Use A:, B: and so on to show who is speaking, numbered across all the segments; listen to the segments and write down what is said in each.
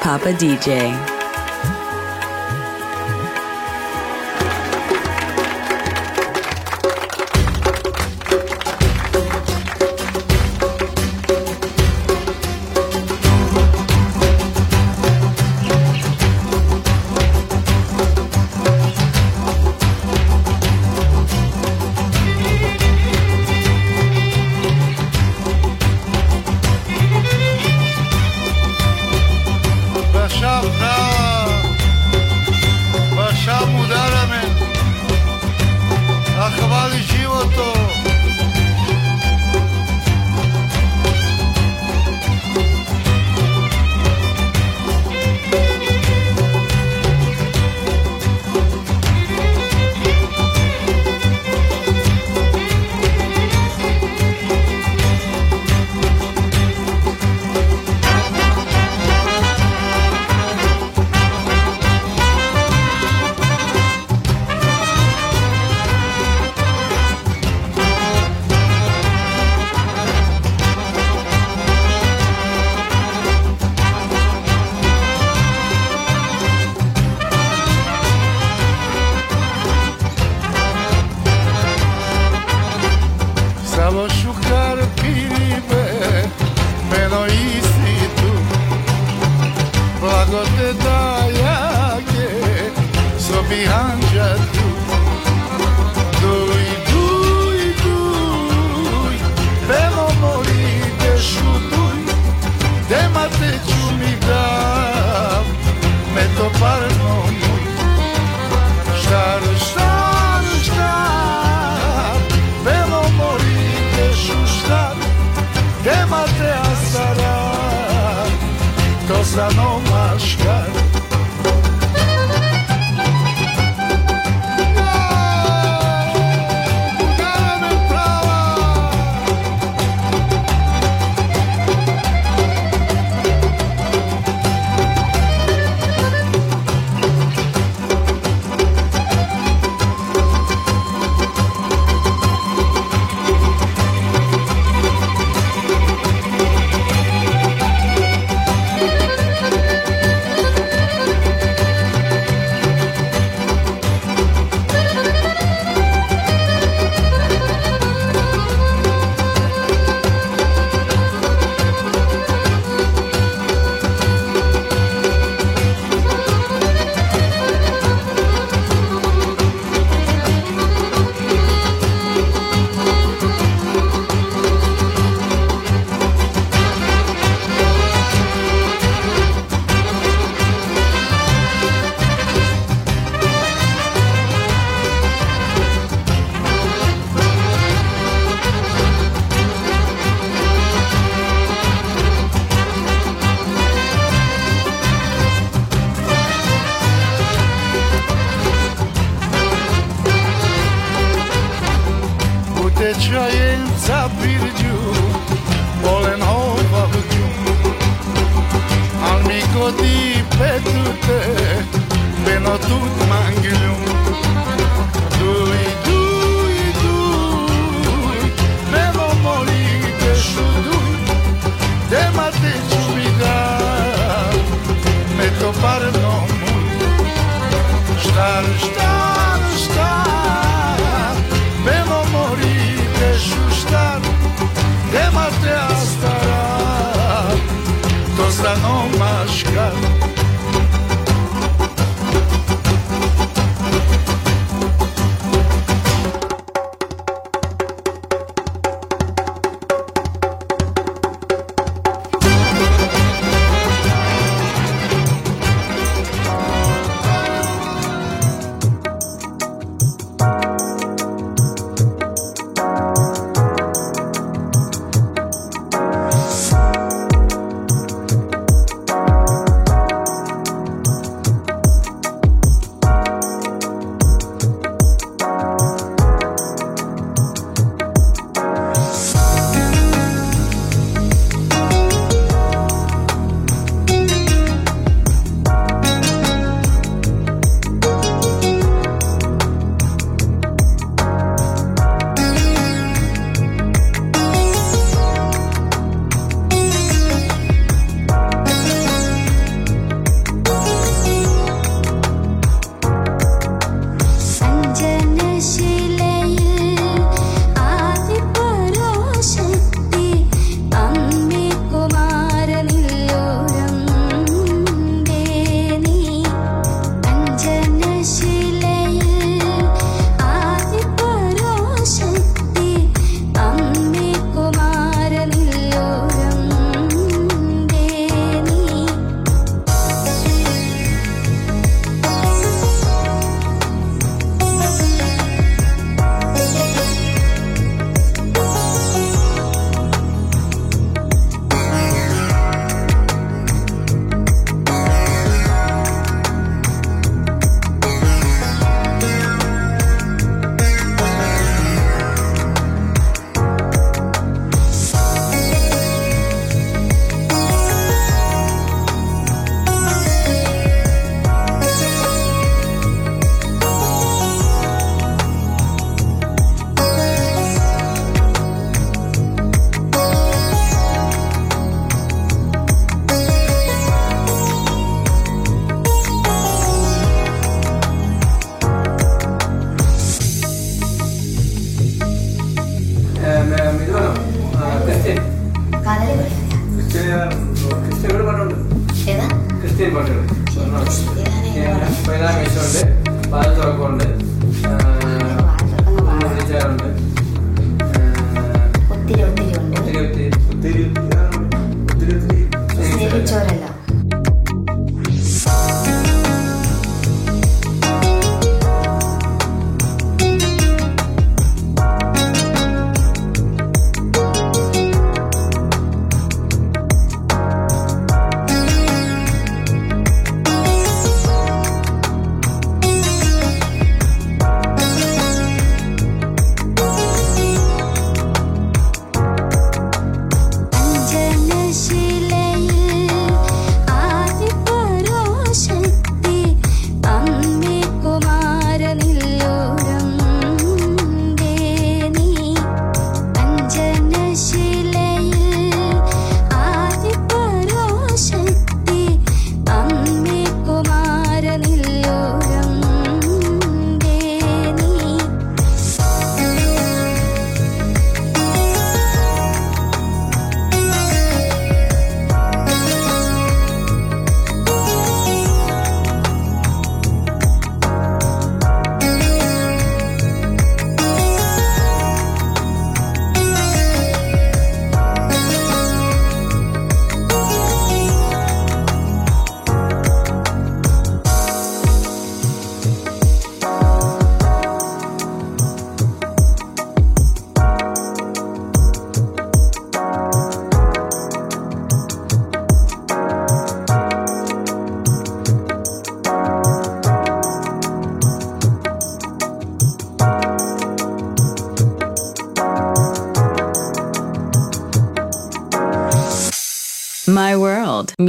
A: Papa DJ.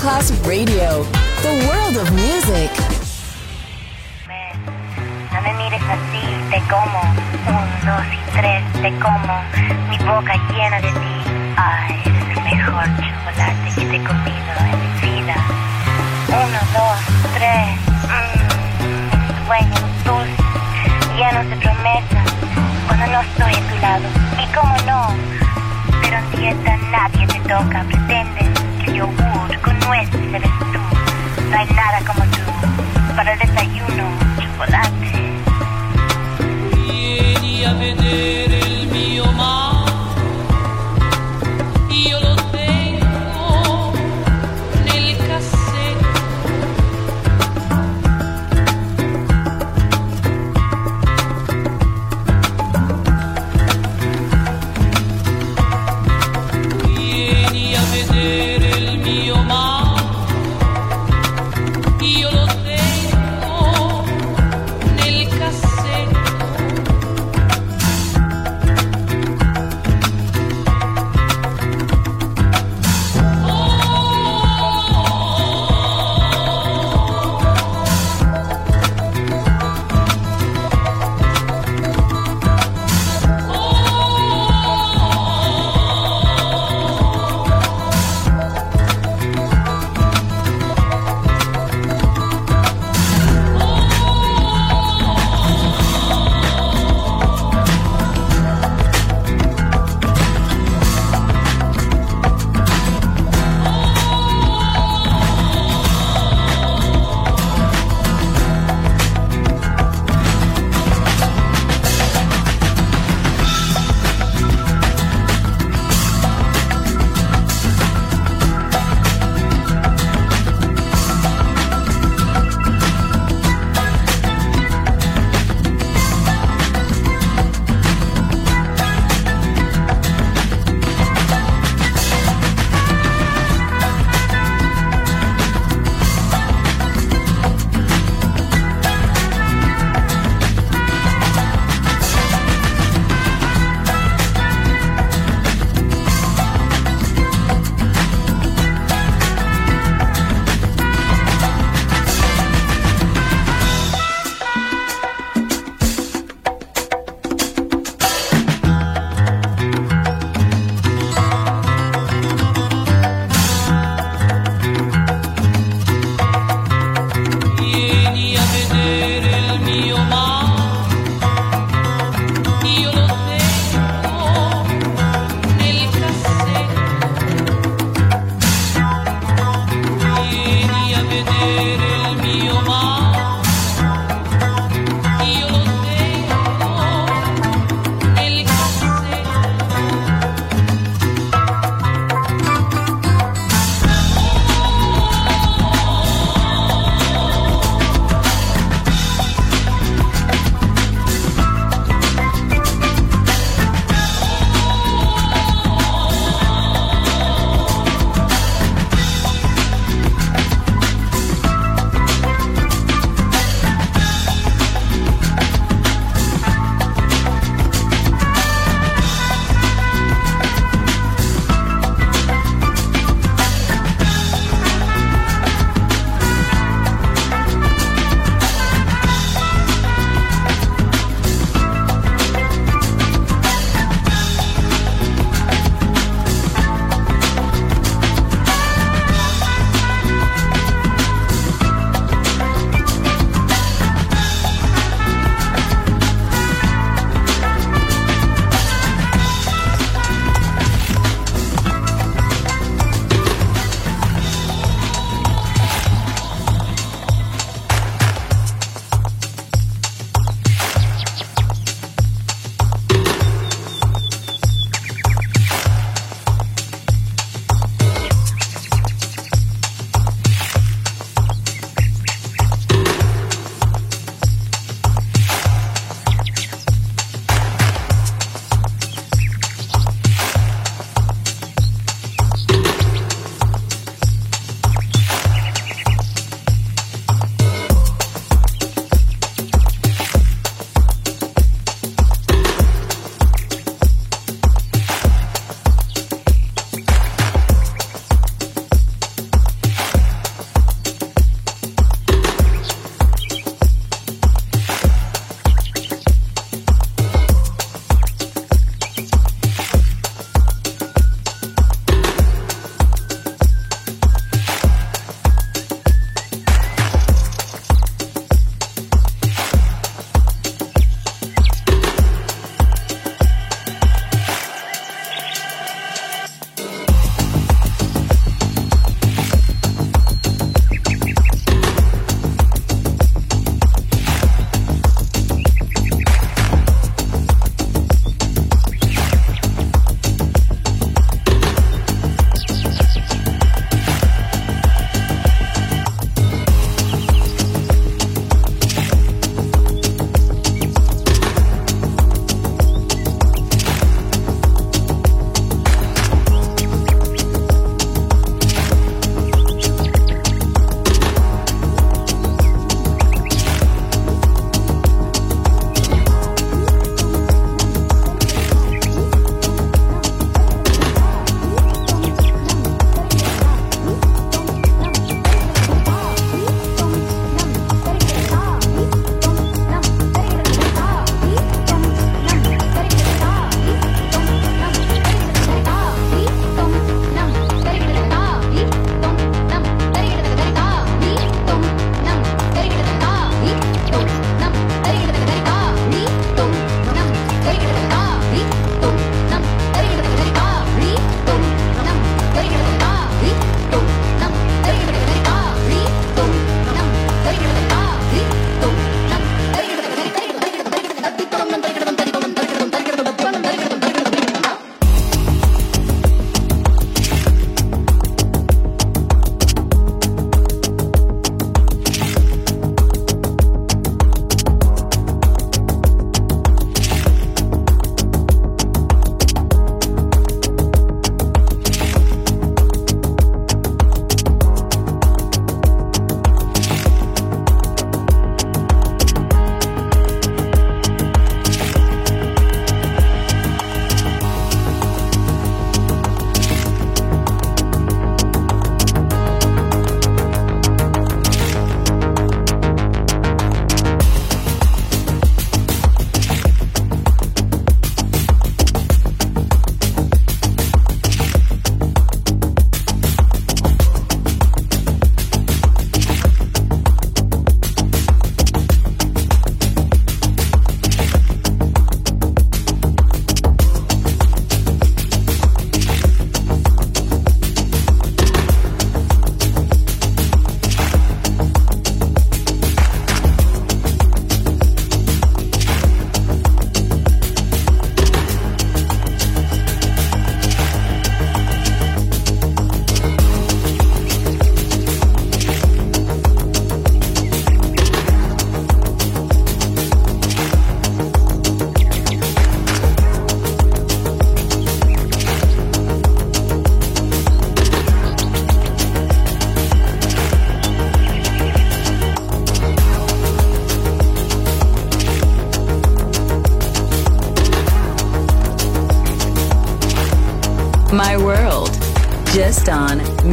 B: Masterclass Radio.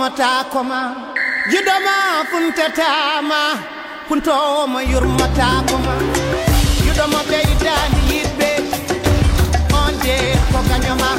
C: yurmata koma yudoma funtatama kuntoma yurmata koma yudoma beydani yidbe onde ko gañoma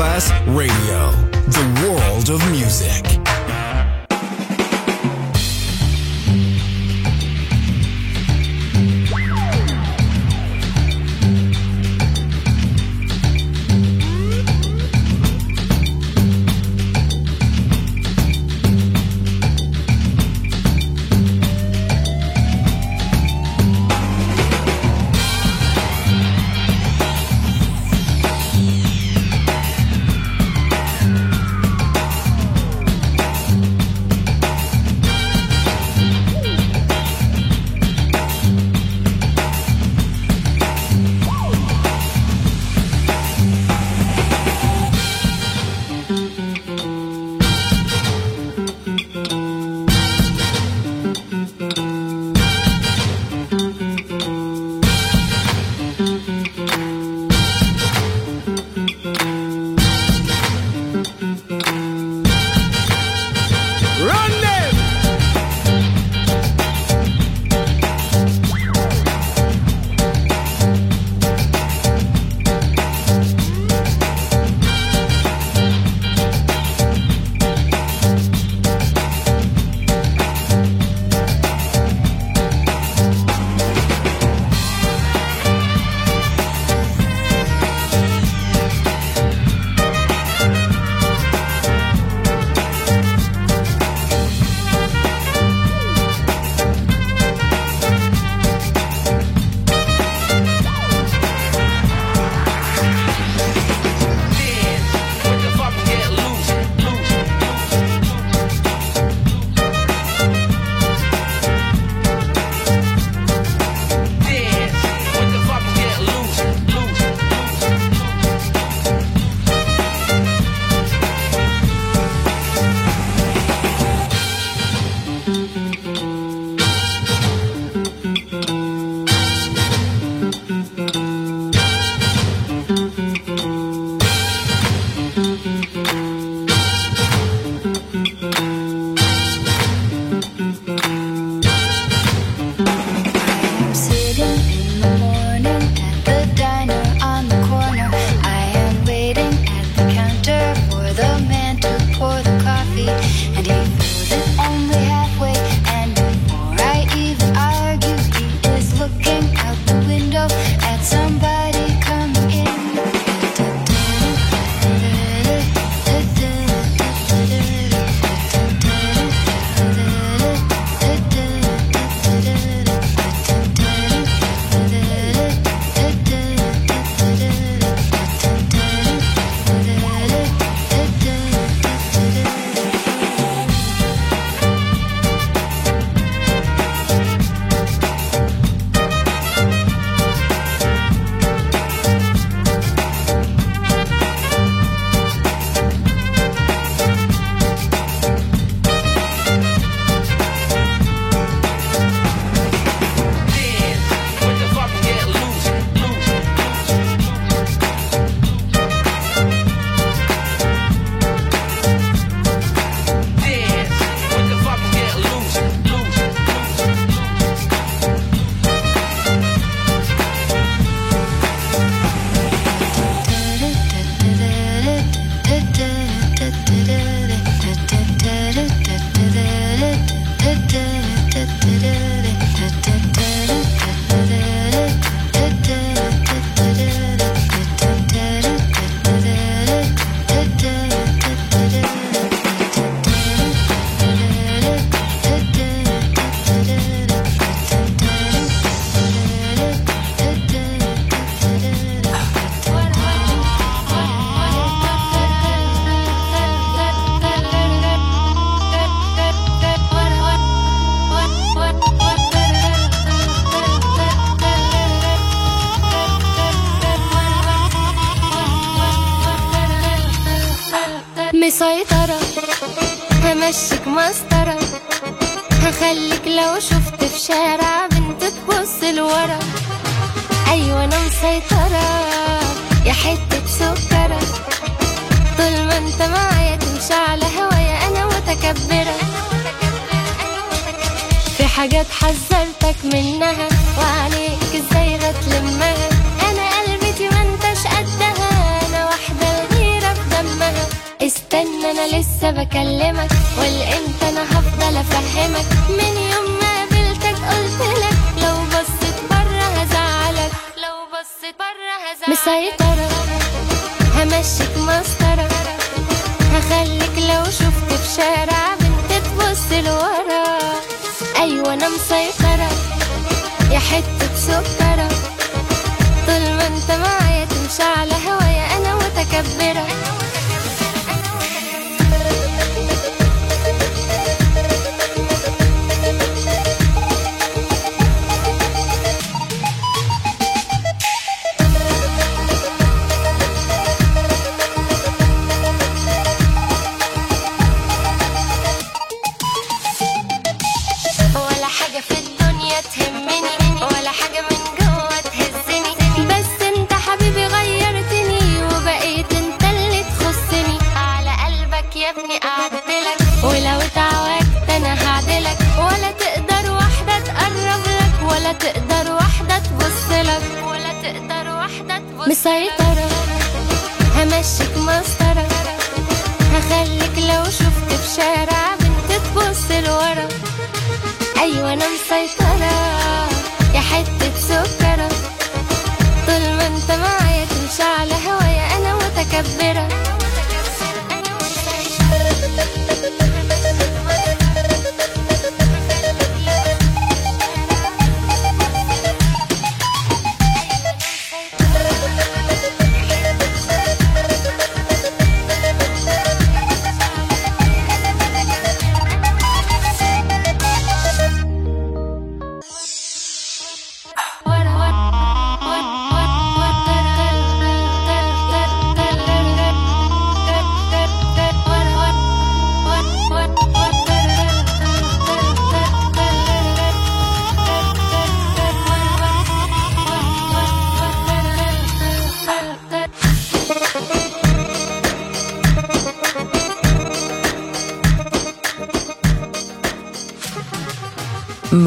D: Class Radio.
E: حاجات حذرتك منها وعليك إزاي هتلمها أنا قلبتي ما انتش قدها أنا واحدة الغيرة في دمها. استنى أنا لسه بكلمك والإمتى أنا هفضل أفهمك. من يوم ما قابلتك قلتلك لو بصيت بره هزعلك لو بصيت بره هزعلك. مسيطرة همشيك مسطرة. هخليك لو شفت في شارع بنت تبص لورا. أيوه أنا مسيطرة. يا حتة سكرة. طول ما أنت معايا تمشي على هوايا أنا متكبرة.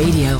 F: Radio,